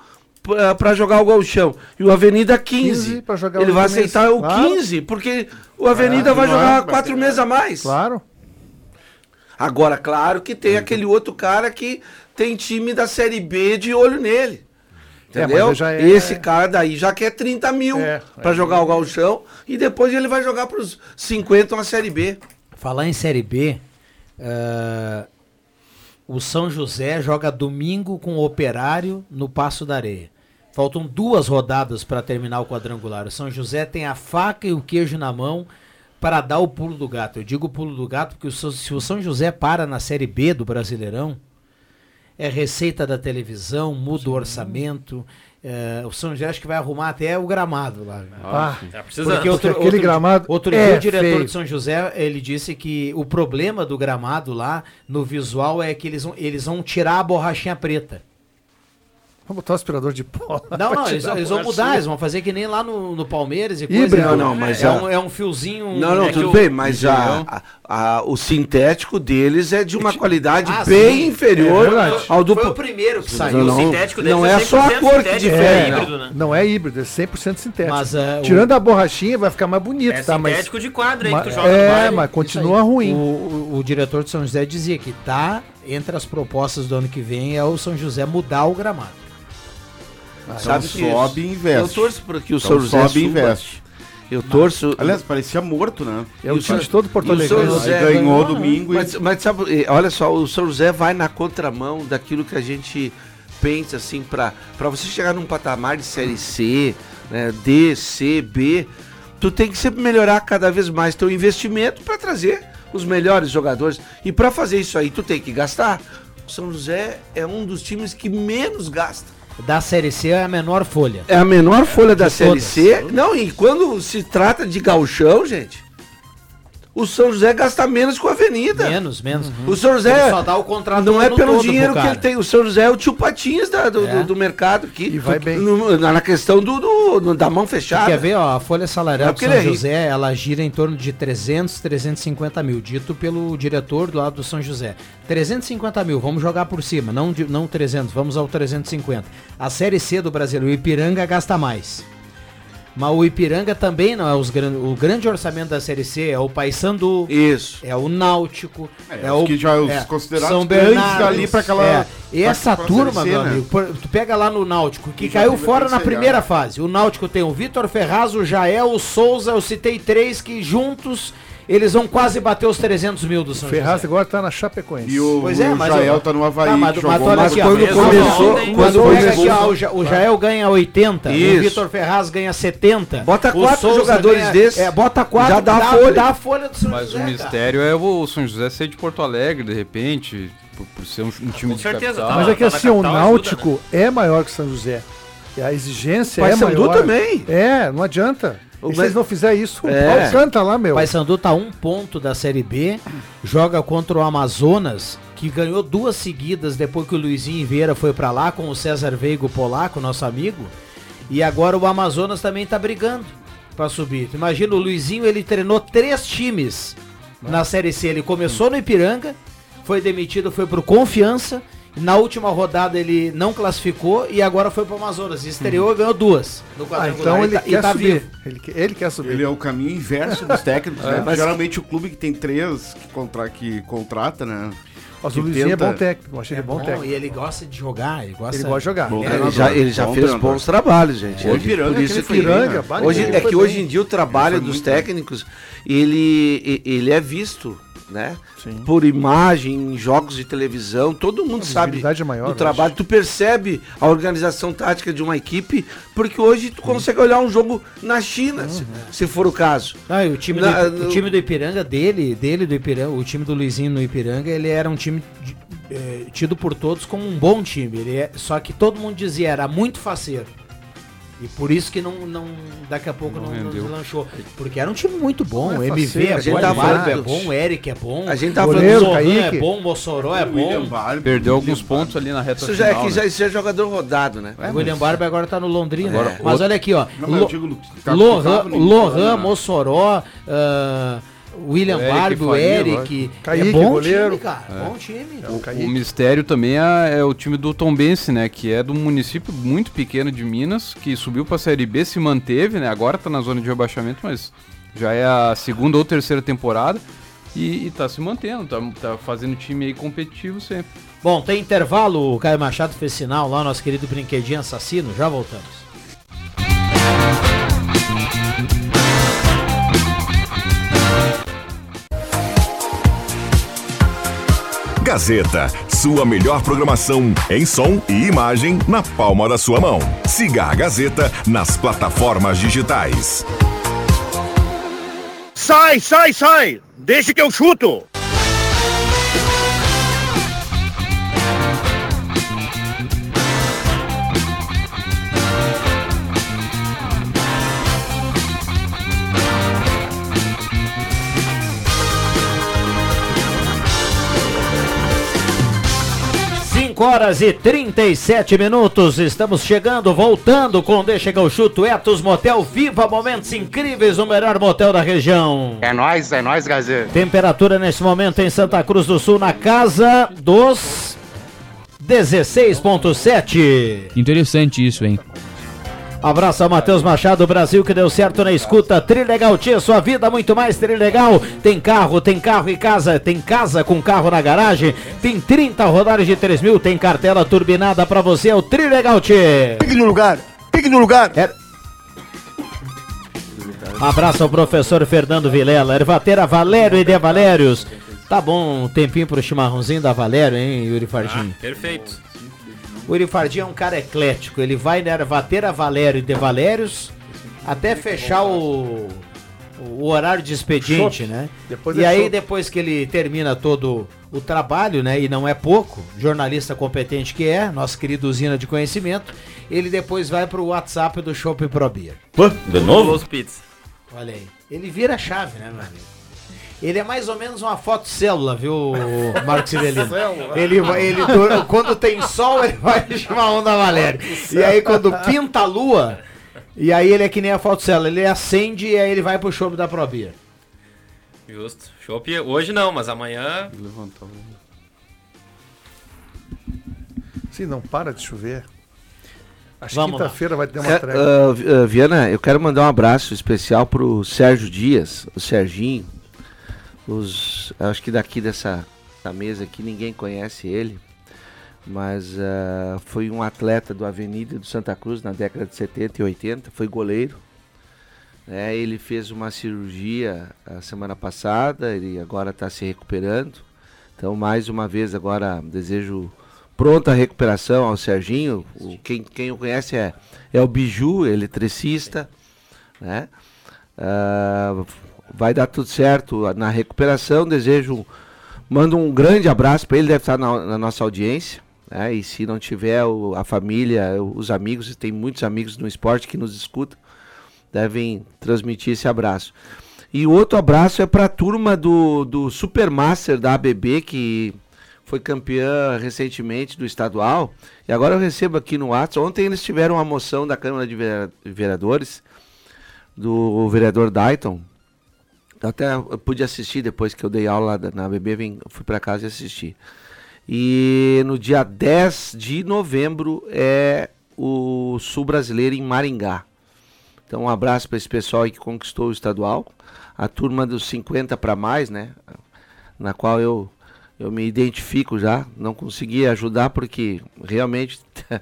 para jogar o Gauchão. E o Avenida 15. 15 pra jogar ele o vai outro mês. aceitar o Claro. 15, porque o Avenida vai jogar vai quatro meses a mais. Claro. Agora, claro que tem aquele outro cara que tem time da Série B de olho nele. É, Entendeu? já é- Esse cara daí já quer 30 mil É, pra aí- jogar o galchão e depois ele vai jogar pros 50 uma Série B. Falar em Série B, ah, o São José joga domingo com o Operário no Passo da Areia. Faltam duas rodadas para terminar o quadrangular. O São José tem a faca e o queijo na mão para dar o pulo do gato. Eu digo pulo do gato porque se o São José para na Série B do Brasileirão, é receita da televisão, muda o orçamento. É, o São José acho que vai arrumar até o gramado lá. Ah, Tá precisando. Porque outro, aquele outro- gramado outro é dia o diretor feio. de São José, ele disse que o problema do gramado lá, no visual, é que eles vão, eles vão tirar a borrachinha preta. Vamos botar o aspirador de pó. Não, não, eles, eles vão mudar, eles vão fazer que nem lá no, no Palmeiras e Híbrido. coisa. Não, não, mas é, a- um, é um fiozinho... Não, não, é que tudo o- bem, mas entendeu? a, a- a- o sintético deles é de uma qualidade Ah, bem sim, inferior é ao do. Foi o primeiro que saiu. Não, o sintético deles não é só a 100% cor que difere, É não. híbrido, né? Não é híbrido, é 100% sintético. Mas, é, o- Tirando a borrachinha, vai ficar mais bonito, É tá? Mas, sintético de quadra aí mas- que tu joga é, mas continua ruim. O, o- o diretor de São José dizia que tá entre as propostas do ano que vem é o São José mudar o gramado. Então Sabe sobe e investe. Eu torço para que o Então São José sobe e investe. Eu torço. Aliás, parecia morto, né? É o time São- todo Porto o Alegre. São José Aí ganhou ganhou, domingo e- Mas, mas sabe, eh, olha só, o São José vai na contramão daquilo que a gente pensa assim, pra pra você chegar num patamar de série C, né, D, C, B, tu tem que sempre melhorar cada vez mais teu investimento para trazer os melhores jogadores. E para fazer isso aí, tu tem que gastar. O São José é um dos times que menos gasta. Da Série C é a menor folha. É a menor folha da Série todas. C. Não, e quando se trata de gauchão, gente, o São José gasta menos com a Avenida. Menos, menos. O São José Ele só dá o contrato não é pelo todo dinheiro que ele tem. O São José é o tio Patinhas da- do, É. do- do mercado aqui. E vai bem. No- na, na questão do, do- do- da mão fechada. quer ver, ó, a folha salarial É do São é. José, ela gira em torno de 300, 350 mil, dito pelo diretor do lado do São José. 350 mil, vamos jogar por cima, não, não 300, vamos ao 350. A Série C do Brasil, o Ipiranga gasta mais. Mas o Ipiranga também não é os gran... o grande orçamento da Série C, é o Paysandu, Isso. é o Náutico, é, É, os o que já- os é, considerados São grandes Bernardo, ali pra aquela- É. E pra- essa pra turma, C, meu né? amigo, tu pega lá no Náutico, que E já caiu fora na primeira fase. O Náutico tem o Vitor Ferraz, o Jael, o Souza, eu citei três que juntos eles vão quase bater os 300 mil do São Ferraz José. agora tá na Chapecoense. E o, Pois é, o mas Jael eu- tá no Havaí, Tá, mas, mas olha aqui, ó, quando quando começou- quando quando pega começou- aqui, ó, o Ja- o Jael ganha 80, Isso. o Vitor Ferraz ganha 70. Bota o quatro Souza jogadores desses, É, bota quatro, já dá a folha. Dá a folha do São Mas José, o cara. mistério é o São José ser de Porto Alegre, de repente, por, por ser um, um time Com de certeza, capital. tá Mas é que tá assim, o Náutico é maior que o São José. E a exigência é Paysandu maior. também. É, não adianta. Se mas- eles não fizerem isso, o É. canta lá, meu. Paysandu tá um ponto da Série B, joga contra o Amazonas, que ganhou duas seguidas depois que o Luizinho Vieira foi pra lá com o César Veigo Polaco, nosso amigo. E agora o Amazonas também tá brigando pra subir. Imagina, o Luizinho, ele treinou três times na Série C. Ele começou no Ipiranga, foi demitido, foi pro Confiança. Na última rodada ele não classificou e agora foi pro Amazonas. Estreou e ganhou duas no Ah, quadrangular. então E ele tá- quer tá subir. vivo. Ele, ele quer subir. Ele é o caminho inverso dos técnicos, né? mas- Geralmente o clube que tem três que, contra, que contrata, né? Mas o Luizinho é tenta- bom técnico. Eu achei É ele bom, bom, técnico. e ele gosta de jogar, ele gosta Ele gosta de jogar. Bom É, ele já, ele já bom fez treinador. bons trabalhos, gente. Hoje- Ipiranga por isso que Ipiranga, né? Hoje, é que hoje em dia o trabalho dos técnicos, ele, ele é visto, né? Sim. Por imagem, em jogos de televisão, todo mundo sabe visibilidade é maior, do trabalho. Tu percebe a organização tática de uma equipe, porque hoje tu consegue olhar um jogo na China, se, se for o caso. Ah, e o time, Na- do, no- o time do Ipiranga, dele, dele do Ipiranga, o time do Luizinho no Ipiranga, ele era um time de- eh, tido por todos como um bom time. Ele é, só que todo mundo dizia, era muito faceiro. E por isso que não, não daqui a pouco não, Não não deslanchou. Porque era um time muito bom. Não O é MV faceiro, é a gente bom, tá o Barba é falando- bom, o Eric é bom. A gente tá Goleiro, falando. Lohan é bom, o Mossoró é William bom. Barber, Perdeu William alguns pontos ali na reta Isso já, é final, que né? já, isso é jogador rodado, né? O William Barber agora tá no Londrina. Agora, Mas outro- olha aqui, ó. Não, Lo- tá- Lohan, tava? Mossoró, ah, William O Eric Barbie, o Faria, Eric. Kaique, é bom goleiro. time, cara. Bom time. O mistério também é, é o time do Tombense, né? Que é de um município muito pequeno de Minas, que subiu pra Série B, se manteve, né? Agora tá na zona de rebaixamento, mas já é a segunda ou terceira temporada. E, e tá se mantendo, tá, tá fazendo time aí competitivo sempre. Bom, tem intervalo, o Caio Machado fez sinal lá, nosso querido brinquedinho assassino, já voltamos. Gazeta, sua melhor programação em som e imagem na palma da sua mão. Siga a Gazeta nas plataformas digitais. Sai, sai, sai! Deixa que eu chuto! Cinco horas e 37 minutos, estamos chegando, voltando com Deixa que eu chuto, Etos Motel, viva momentos incríveis, o melhor motel da região. É nóis, é nóis, Gazeta. Temperatura nesse momento em Santa Cruz do Sul, na casa dos 16.7. Interessante isso, hein? Abraço ao Matheus Machado, Brasil que deu certo na escuta. Trilegal Tia, sua vida muito mais Trilegal. Tem carro, tem carro e casa, tem casa com carro na garagem. Tem 30 rodadas de 3 mil, tem cartela turbinada pra você. É o Trilegal Tia. Pique no lugar! Pique no lugar! É- abraço ao professor Fernando Vilela, ervateira Valério e de Valérios. Tá bom, um tempinho pro chimarrãozinho da Valério, hein, Yuri Fardim? Ah, perfeito. O Yuri Fardim é um cara eclético, ele vai na ervateira Valério e de Valérios até fechar o, o horário de expediente, né? Depois e é aí, depois que ele termina todo o trabalho, né? E não é pouco, jornalista competente que é, nosso querido usina de conhecimento, ele depois vai pro WhatsApp do Shopping Pro Beer. De novo? Olha aí. Ele vira a chave, né, meu amigo? Ele é mais ou menos uma foto célula, viu, Marcos Civelino? Ele, vai- ele, do- quando tem sol, ele vai chamar onda Valério. E aí, quando pinta a lua, e aí ele é que nem a foto célula. Ele acende e aí ele vai pro show da Probia. Justo. Chopp hoje não, mas amanhã. Levantou. Sim, não para de chover. Acho que quinta-feira vai ter uma É, trégua. ah, Vi- ah, Viana, eu quero mandar um abraço especial pro Sérgio Dias, o Serginho. Os, acho que daqui dessa da mesa aqui ninguém conhece ele, mas ah, foi um atleta do Avenida do Santa Cruz na década de 70 e 80, foi goleiro. né? ele fez uma cirurgia a semana passada, ele agora está se recuperando. Então, mais uma vez, agora desejo pronta recuperação ao Serginho. O- quem, quem o conhece é, é o Biju, eletricista. Né? Ah, vai dar tudo certo na recuperação. Desejo, mando um grande abraço para ele, deve estar na, na nossa audiência. né? E se não tiver o- a família, os amigos, tem muitos amigos no esporte que nos escutam, devem transmitir esse abraço. E outro abraço é para a turma do, do Supermaster da ABB, que foi campeã recentemente do estadual. E agora eu recebo aqui no WhatsApp. Ontem eles tiveram uma moção da Câmara de Vereadores, do vereador Dayton. Eu até pude assistir depois que eu dei aula na ABB, vim, fui para casa e assisti. E no dia 10 de novembro é o Sul Brasileiro em Maringá. Então um abraço para esse pessoal aí que conquistou o estadual, a turma dos 50 para mais, né? Na qual eu eu me identifico já, não consegui ajudar porque realmente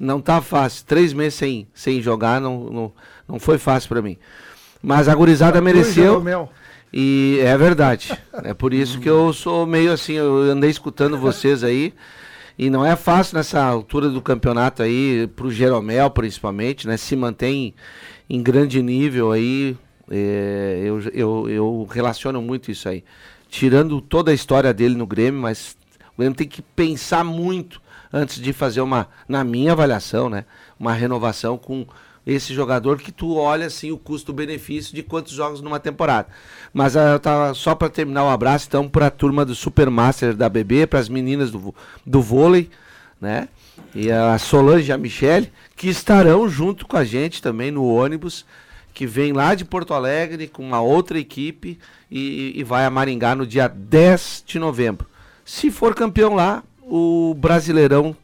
não tá fácil. Três meses sem, sem jogar não, não, não foi fácil para mim. Mas a gurizada mereceu. E é verdade. É por isso que eu sou meio assim, eu andei escutando vocês aí. E não é fácil nessa altura do campeonato aí, pro Jeromel principalmente, né? Se mantém em grande nível aí. é, eu, eu, eu relaciono muito isso aí. Tirando toda a história dele no Grêmio, mas o Grêmio tem que pensar muito antes de fazer uma, na minha avaliação, né? Uma renovação com esse jogador que tu olha assim o custo-benefício de quantos jogos numa temporada. Mas ah, eu tava só para terminar o abraço então para a turma do Supermaster da BB, para as meninas do, do vôlei, né? E a Solange e a Michele, que estarão junto com a gente também no ônibus, que vem lá de Porto Alegre com uma outra equipe e, e vai a Maringá no dia 10 de novembro. Se for campeão lá, o Brasileirão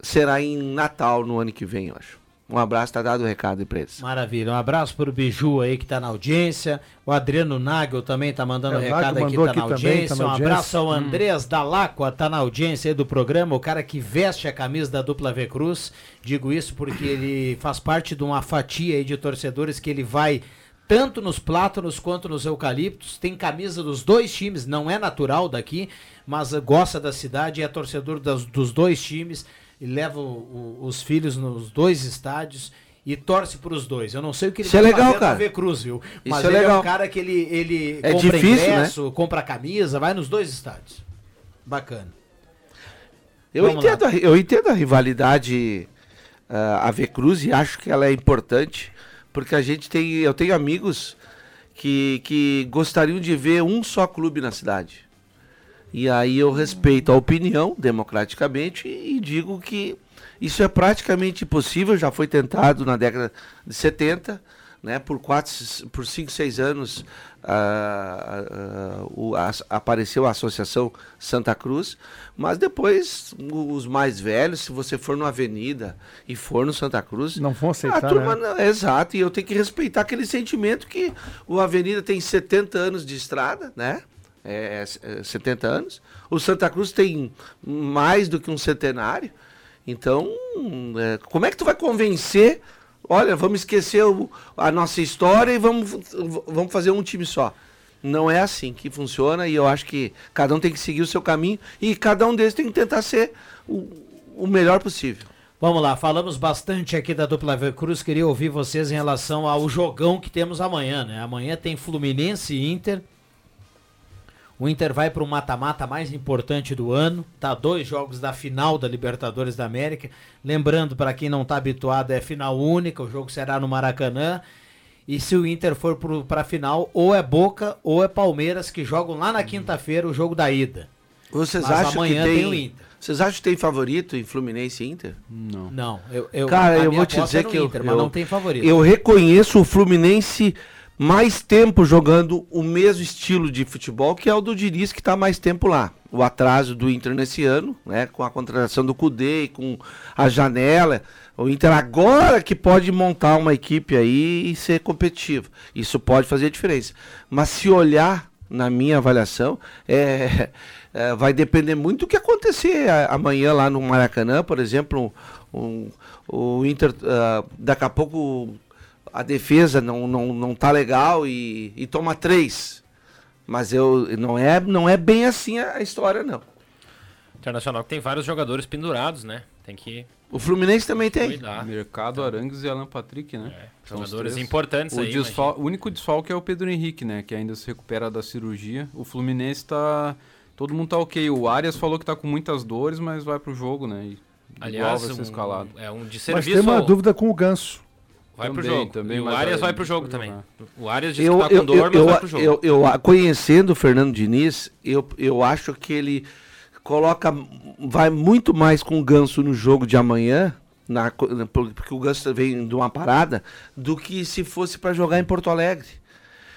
será em Natal no ano que vem, eu acho. Um abraço, tá dado o recado aí pra eles. Maravilha. Um abraço pro Biju aí que tá na audiência. O Adriano Nagel também tá mandando É, o recado aqui, tá aqui na também, audiência. tá na um audiência. abraço ao Andrés Dalacqua, tá na audiência aí do programa, o cara que veste a camisa da dupla V Cruz. Digo isso porque ele faz parte de uma fatia aí de torcedores que ele vai tanto nos plátanos quanto nos eucaliptos. Tem camisa dos dois times, não é natural daqui, mas gosta da cidade, é torcedor das- dos dois times e leva o- o- os filhos nos dois estádios e torce para os dois. Eu não sei o que ele Isso é legal, cara. Cruz, viu? Mas Isso é ele é legal. um cara que ele, ele É compra difícil, né? ingresso, compra camisa, vai nos dois estádios. Bacana. Eu Vamos entendo, a, eu entendo a rivalidade a V Cruz e acho que ela é importante, porque a gente tem, eu tenho amigos que, que gostariam de ver um só clube na cidade. E aí eu respeito a opinião, democraticamente, e, digo que isso é praticamente impossível, já foi tentado na década de 70, né, por quatro, por cinco, seis anos ah, ah, o- apareceu a Associação Santa Cruz, mas depois os mais velhos, se você for numa avenida e for no Santa Cruz, Não vão aceitar, a turma né? não- exato, e eu tenho que respeitar aquele sentimento que o Avenida tem 70 anos de estrada, né? É, é, 70 anos. O Santa Cruz tem mais do que um centenário. Então, é, como é que tu vai convencer olha, vamos esquecer o- a nossa história e vamos, vamos fazer um time só. Não é assim que funciona e eu acho que cada um tem que seguir o seu caminho e cada um deles tem que tentar ser o, o melhor possível. Vamos lá, falamos bastante aqui da dupla Cruz. Queria ouvir vocês em relação ao jogão que temos amanhã, né? Amanhã tem Fluminense e Inter. O Inter vai para o mata-mata mais importante do ano. Tá dois jogos da final da Libertadores da América. Lembrando, para quem não está habituado, é final única. O jogo será no Maracanã. E se o Inter for para a final, ou é Boca ou é Palmeiras que jogam lá na quinta-feira o jogo da ida. Vocês Mas acham amanhã que tem, tem o Inter. Vocês acham que tem favorito em Fluminense e Inter? Não. Não, eu, eu Cara, eu vou te dizer é no que eu, Inter, mas eu- não tem favorito. eu reconheço o Fluminense mais tempo jogando o mesmo estilo de futebol que é o do Diniz que está mais tempo lá. O atraso do Inter nesse ano, né, com a contratação do Cudê e com a janela, o Inter agora que pode montar uma equipe aí e ser competitivo. Isso pode fazer diferença. Mas se olhar na minha avaliação, é, é, vai depender muito do que acontecer a- amanhã lá no Maracanã, por exemplo, um- o Inter ah, daqui a pouco a defesa não, não, não tá legal e, e toma três. Mas eu não é, não é bem assim a, história, não. Internacional que tem vários jogadores pendurados, né? Tem que O Fluminense também tem. cuidar. Mercado Arangues e Alan Patrick, né? São os jogadores importantes o aí, desfal- O único desfalque é o Pedro Henrique, né? Que ainda se recupera da cirurgia. O Fluminense tá. Todo mundo tá ok. O Arias falou que tá com muitas dores, mas vai pro jogo, né? E Aliás, igual vai ser um- escalado. é um de Mas serviço. tem uma ao- dúvida com o Ganso. Vai pro Também, jogo. também, e o Arias vai pro jogo também. O Arias disse Eu, que tá eu, com dor, eu, mas eu, vai pro jogo. eu, eu, conhecendo o Fernando Diniz, eu, eu acho que ele coloca, vai muito mais com o Ganso no jogo de amanhã, na, na- porque o Ganso vem de uma parada, do que se fosse para jogar em Porto Alegre.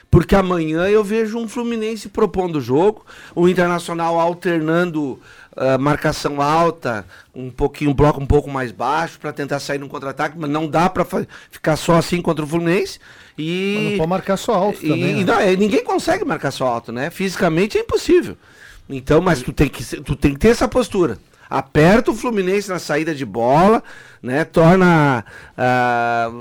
Porque amanhã eu vejo um Fluminense propondo o jogo, o Internacional alternando ah, marcação alta, um pouquinho, um bloco um pouco mais baixo para tentar sair no contra-ataque, mas não dá para ficar só assim contra o Fluminense. E Mas não pode marcar só alto e- também. e né? não, é, ninguém consegue marcar só alto, né? Fisicamente é impossível. Então, mas tu tem que, tu tem que ter essa postura. Aperta o Fluminense na saída de bola, né? Torna ah,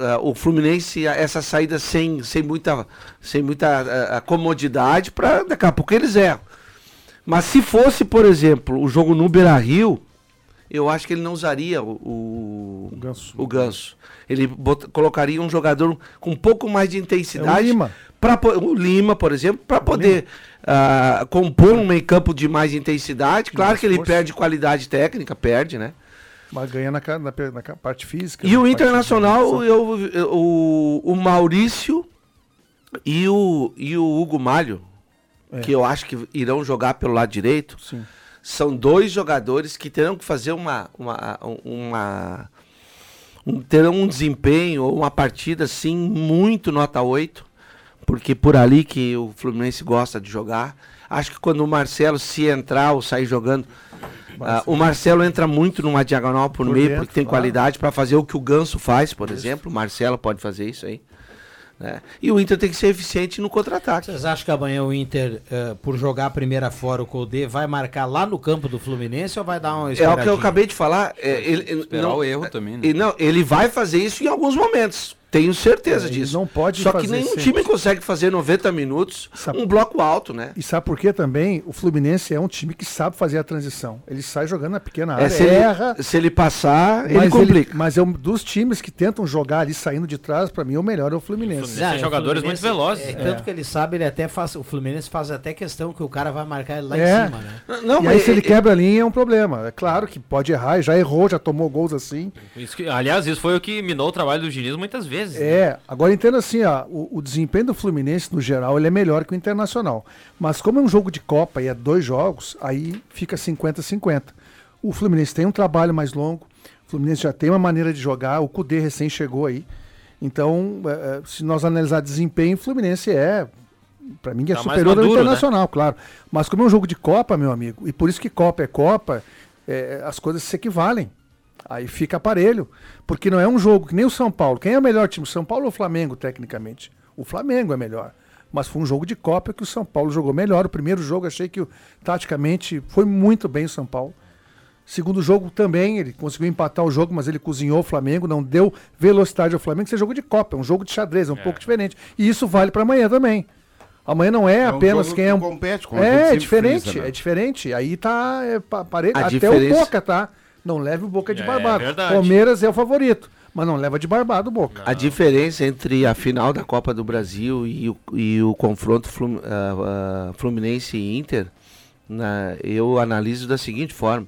ah, o Fluminense essa saída sem, sem muita, sem muita ah, comodidade para daqui a pouco eles erram. Mas se fosse, por exemplo, o jogo no Beira Rio, eu acho que ele não usaria o, o, Ganso. o Ganso. Ele bot- colocaria um jogador com um pouco mais de intensidade. É o Lima. Pra, o Lima, por exemplo, para poder ah, compor um meio campo de mais intensidade. Claro que ele força. perde qualidade técnica, perde, né? Mas ganha na, na, na parte física. E o parte Internacional, eu, eu- o, o Maurício e o, e o Hugo Malho, É. que eu acho que irão jogar pelo lado direito, Sim. são dois jogadores que terão que fazer uma. uma, uma um- terão um desempenho ou uma partida assim muito nota 8, porque por ali que o Fluminense gosta de jogar. Acho que quando o Marcelo se entrar ou sair jogando, ah, o Marcelo entra muito numa diagonal por, Por meio, dentro, porque tem claro. qualidade para fazer o que o Ganso faz, por exemplo. O Marcelo pode fazer isso aí. Né? E o Inter tem que ser eficiente no contra-ataque. Vocês acham que amanhã o Inter, eh, por jogar a primeira fora o Colde, vai marcar lá no campo do Fluminense ou vai dar uma É o que eu acabei de falar. é, ele, Esperar não, o erro também, né? E não, ele vai fazer isso em alguns momentos. Tenho certeza É, ele disso. não pode Só que nenhum sempre. time consegue fazer 90 minutos Sabe- um bloco alto, né? E sabe por quê também? O Fluminense é um time que sabe fazer a transição. Ele sai jogando na pequena área, É, se, erra. ele, se ele passar, ele complica. mas é um dos times que tentam jogar ali saindo de trás, pra mim, o melhor é o Fluminense. Fluminense. tem é, jogadores muito velozes. É, É. Tanto que ele sabe, ele até faz. O Fluminense faz até questão que o cara vai marcar ele lá É. em cima, né? Não, e aí, mas se ele ele- quebra a linha, é um problema. É claro que pode errar, e já errou, já tomou gols assim. Isso que- aliás, isso foi o que minou o trabalho do Diniz muitas vezes. Né? É, agora entenda assim, ó, o, o desempenho do Fluminense, no geral, ele é melhor que o Internacional. Mas como é um jogo de Copa e é dois jogos, aí fica 50-50. O Fluminense tem um trabalho mais longo, o Fluminense já tem uma maneira de jogar, o Cudê recém chegou aí. Então, é, é, se nós analisar desempenho, o Fluminense é, para mim, é Tá superior ao maduro, né? Internacional, claro. Mas como é um jogo de Copa, meu amigo, e por isso que Copa é Copa, é, as coisas se equivalem. Aí fica aparelho. Porque não é um jogo que nem o São Paulo. Quem é o melhor time? São Paulo ou Flamengo, tecnicamente? O Flamengo é melhor. Mas foi um jogo de Copa que o São Paulo jogou melhor. O primeiro jogo achei que taticamente foi muito bem o São Paulo. Segundo jogo também, ele conseguiu empatar o jogo, mas ele cozinhou o Flamengo, não deu velocidade ao Flamengo. Isso é jogo de Copa, é um jogo de xadrez, é um pouco diferente. E isso vale para amanhã também. Amanhã não é, É um apenas quem que é um. compete, é, é diferente, frisa, né? é diferente. Aí tá é, pa- parelho. A Até diferença- o Boca, tá? Não leve o Boca de É, barbado. verdade. Palmeiras é o favorito, mas não leva de barbado o Boca. A diferença entre a final da Copa do Brasil e o, e o confronto Flum- ah, ah, Fluminense e Inter, na- eu analiso da seguinte forma: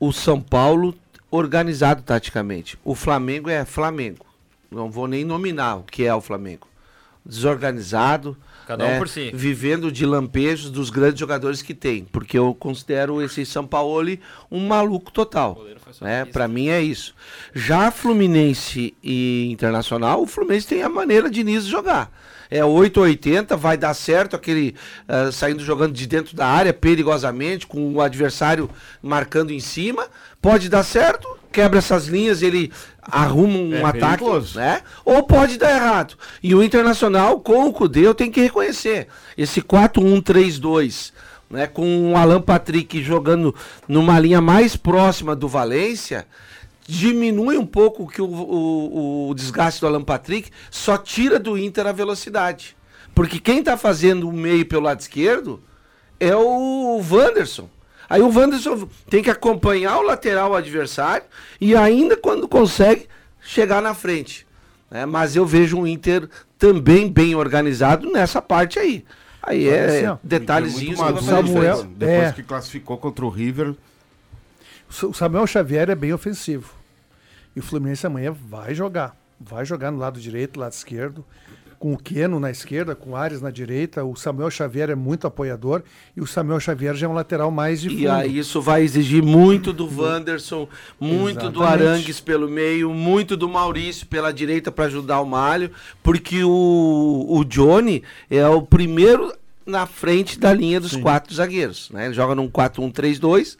o São Paulo organizado taticamente, o Flamengo é Flamengo. Não vou nem nominar o que é o Flamengo. Desorganizado, Cada um né, por si. vivendo de lampejos dos grandes jogadores que tem, porque eu considero esse São Paulo um maluco total. Né? Para mim é isso. Já Fluminense e Internacional, o Fluminense tem a maneira de Niso jogar. É 880, vai dar certo aquele ah, saindo jogando de dentro da área perigosamente, com o adversário marcando em cima. Pode dar certo, quebra essas linhas, ele arruma um É ataque, perigoso. né? Ou pode dar errado. E o Internacional, com o Cudê, eu tenho que reconhecer. Esse 4-1-3-2, né? Com o Alan Patrick jogando numa linha mais próxima do Valência, diminui um pouco que o, o, o desgaste do Alan Patrick, só tira do Inter a velocidade. Porque quem tá fazendo o meio pelo lado esquerdo é o Wanderson. Aí o Wanderson tem que acompanhar o lateral adversário e ainda quando consegue chegar na frente. né? Mas eu vejo um Inter também bem organizado nessa parte aí. Aí Olha assim, é ó, detalhezinhos vão fazer Samuel- diferença. Depois É. que classificou contra o River, O Samuel Xavier é bem ofensivo. E o Fluminense amanhã vai jogar. Vai jogar no lado direito, lado esquerdo. Com o Keno na esquerda, com o Ares na direita. O Samuel Xavier é muito apoiador. E o Samuel Xavier já é um lateral mais de fundo. E aí isso vai exigir muito do Wanderson, muito do Exatamente. Arangues pelo meio, muito do Maurício pela direita para ajudar o Malho, porque o, o Johnny é o primeiro na frente da linha dos quatro zagueiros, né? Ele joga num 4-1-3-2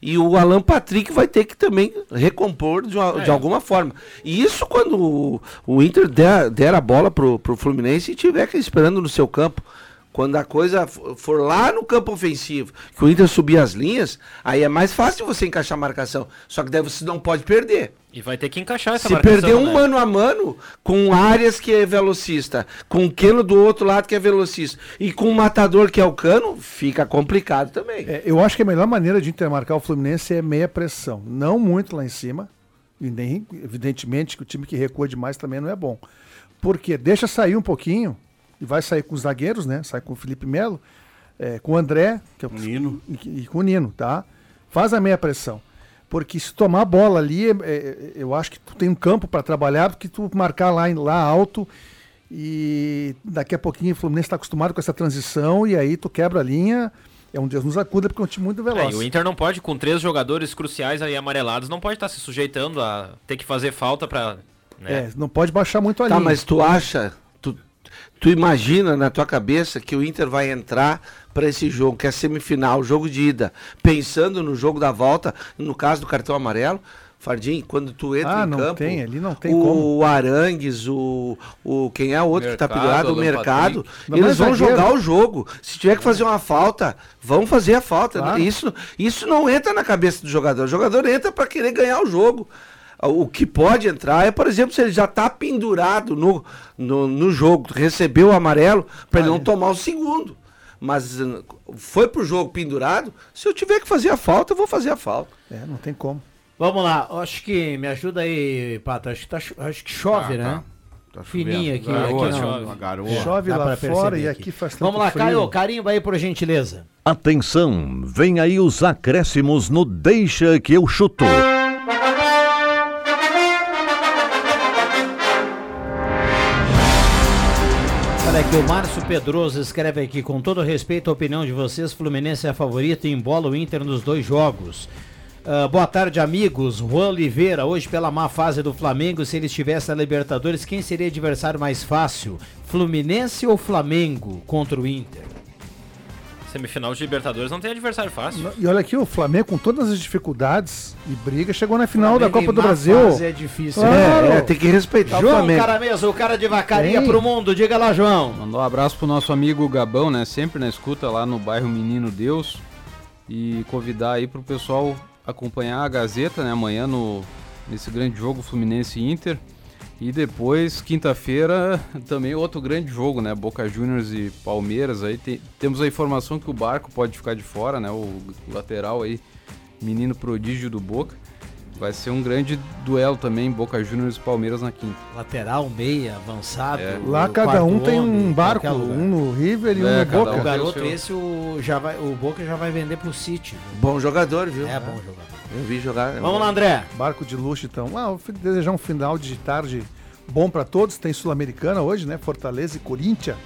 e o Alan Patrick vai ter que também recompor de, uma- de alguma forma. E isso quando o, o Inter der, der a bola pro, pro Fluminense e tiver que esperando no seu campo. Quando a coisa for lá no campo ofensivo, que o Inter subir as linhas, aí é mais fácil você encaixar a marcação. Só que daí você não pode perder. E vai ter que encaixar essa Se marcação, perder um né? mano a mano com o Arias, que é velocista, com o Keno do outro lado, que é velocista, e com o Matador, que é o Cano, fica complicado também. É, eu acho que a melhor maneira de intermarcar o Fluminense é meia pressão. Não muito lá em cima. E nem, evidentemente, que o time que recua demais também não é bom. Porque deixa sair um pouquinho, e vai sair com os zagueiros, né? Sai com o Felipe Melo, é, com o André, que é o Nino. e, e com o Nino, tá? Faz a meia pressão. Porque se tomar a bola ali, é, é, eu acho que tu tem um campo para trabalhar, porque tu marcar lá, lá alto e daqui a pouquinho o Fluminense está acostumado com essa transição e aí tu quebra a linha. É um Deus nos acuda porque é um time muito É, veloz. e o Inter não pode, com três jogadores cruciais aí amarelados, não pode estar se sujeitando a ter que fazer falta pra. Né? É, não pode baixar muito a Tá, linha. mas tu acha, tu, imagina na tua cabeça que o Inter vai entrar para esse jogo, que é semifinal, jogo de ida, pensando no jogo da volta, no caso do cartão amarelo? Fardim, quando tu entra Ah, em não campo, tem, ali não tem o como. Arangues, o, o quem é o outro que tá Mercado, pendurado, o mercado, Patrick. Eles vão zagueiro. jogar o jogo. Se tiver que fazer uma falta, vão fazer a falta. Claro. Isso, isso não entra na cabeça do jogador. O jogador entra para querer ganhar o jogo. O que pode entrar é, por exemplo, se ele já tá pendurado no, no, no jogo, recebeu o amarelo, para ele não tomar o segundo. Mas uh, foi pro jogo pendurado, se eu tiver que fazer a falta, eu vou fazer a falta. É, não tem como. Vamos lá, acho que me ajuda aí, Pato. Acho que, tá, cho- acho que chove, Ah, né? Tá Fininho aqui, Garoa, aqui chove. não. Chove lá fora e aqui. aqui faz tanto Vamos lá, frio. Caio, carimba aí por gentileza. Atenção, vem aí os acréscimos no Deixa que eu chuto. O Márcio Pedroso escreve aqui, com todo respeito à opinião de vocês, Fluminense é favorito e embola o Inter nos dois jogos. Ah, boa tarde, amigos. Juan Oliveira, hoje pela má fase do Flamengo, se ele estivesse na Libertadores, quem seria adversário mais fácil? Fluminense ou Flamengo contra o Inter? Semifinal de Libertadores não tem adversário fácil. E olha aqui, o Flamengo, com todas as dificuldades e briga, chegou na final da Copa do Brasil. É difícil. Claro. É, é, tem que respeitar o João Flamengo. Caramesa, o cara de vacaria Tem. pro mundo. Diga lá, João. Mandar um abraço pro nosso amigo Gabão, né? Sempre na escuta lá no bairro Menino Deus. E convidar aí pro pessoal acompanhar a Gazeta, né, amanhã no, nesse grande jogo Fluminense e depois, quinta-feira, também outro grande jogo, né? Boca Juniors e Palmeiras. Aí tem- temos a informação que o Barco pode ficar de fora, né? O, lateral aí, menino prodígio do Boca. Vai ser um grande duelo também, Boca Juniors e Palmeiras na quinta. Lateral, meia, avançado. É. Lá cada um tem um barco, um no River e um É, no cada Boca. um O garoto, seu- esse o, já vai, o Boca já vai vender pro City. Bom jogador, viu? É bom jogador. Eu vi jogar. é Vamos lá, André. Barco de luxo, então. Ah, eu fui desejar um final de tarde bom para todos. Tem Sul-Americana hoje, né? Fortaleza e Corinthians.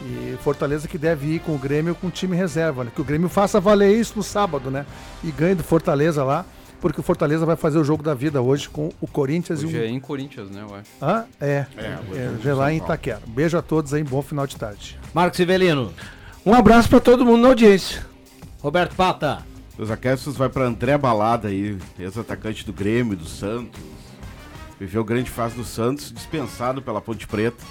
E Fortaleza que deve ir com o Grêmio com o time reserva, né? Que o Grêmio faça valer isso no sábado, né? E ganhe do Fortaleza lá, porque o Fortaleza vai fazer o jogo da vida hoje com o Corinthians Hoje e o. é em Corinthians, né, eu acho. Ah, é. É, é, é já lá em. Itaquera. Beijo a todos aí, bom final de tarde. Marcos Ivelino. Um abraço pra todo mundo na audiência. Roberto Pata. Os acréscimos vai para André Balada aí, ex-atacante do Grêmio, do Santos. Viveu grande fase do Santos, dispensado pela Ponte Preta.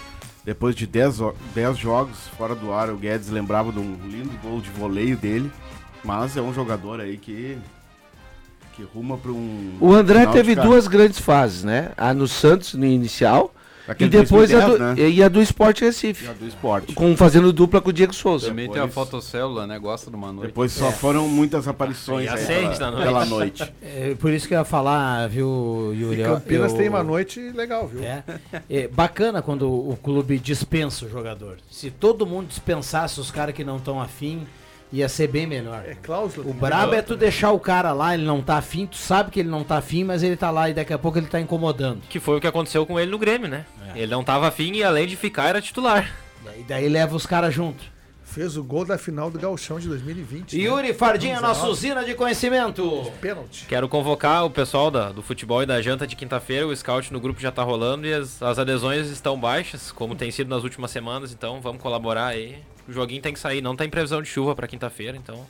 Depois de 10 o- 10 jogos fora do ar, o Guedes lembrava de um lindo gol de voleio dele. Mas é um jogador aí que que ruma para um O André teve duas grandes fases, né? A no Santos, no inicial, Aquele e depois a 2010, do, né? e a do Esporte Recife. Já do esporte. Com, fazendo dupla com o Diego Souza. Também tem a Depois- fotocélula, né? Gosta de uma noite. Depois só foram muitas aparições E aí pela, na noite. pela noite. É, por isso que eu ia falar, viu, Yuri? E Campinas eu- tem uma noite legal, viu? É. É bacana quando o clube dispensa o jogador. Se todo mundo dispensasse os caras que não estão afim, ia ser bem melhor. É cláusula. O brabo é tu deixar o cara lá, ele não tá afim, tu sabe que ele não tá afim, mas ele tá lá e daqui a pouco ele tá incomodando. Que foi o que aconteceu com ele no Grêmio, né? É. Ele não tava afim e além de ficar era titular. E daí leva os caras junto. Fez o gol da final do Gauchão de 2020. né? Yuri Fardinha, nossa 19. usina de conhecimento. Pênalti. Quero convocar o pessoal da- do futebol e da janta de quinta-feira. O scout no grupo já tá rolando e as, as adesões estão baixas, como tem sido nas últimas semanas. Então vamos colaborar aí. O joguinho tem que sair. Não tem previsão de chuva pra quinta-feira, então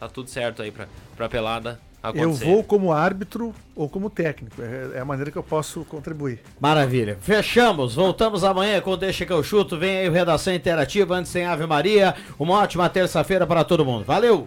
tá tudo certo aí pra, pra pelada Eu acontecer. vou como árbitro ou como técnico. É, é a maneira que eu posso contribuir. Maravilha. Fechamos. Voltamos amanhã com Deixa que eu chuto. Vem aí o Redação Interativa antes tem Ave Maria. Uma ótima terça-feira para todo mundo. Valeu!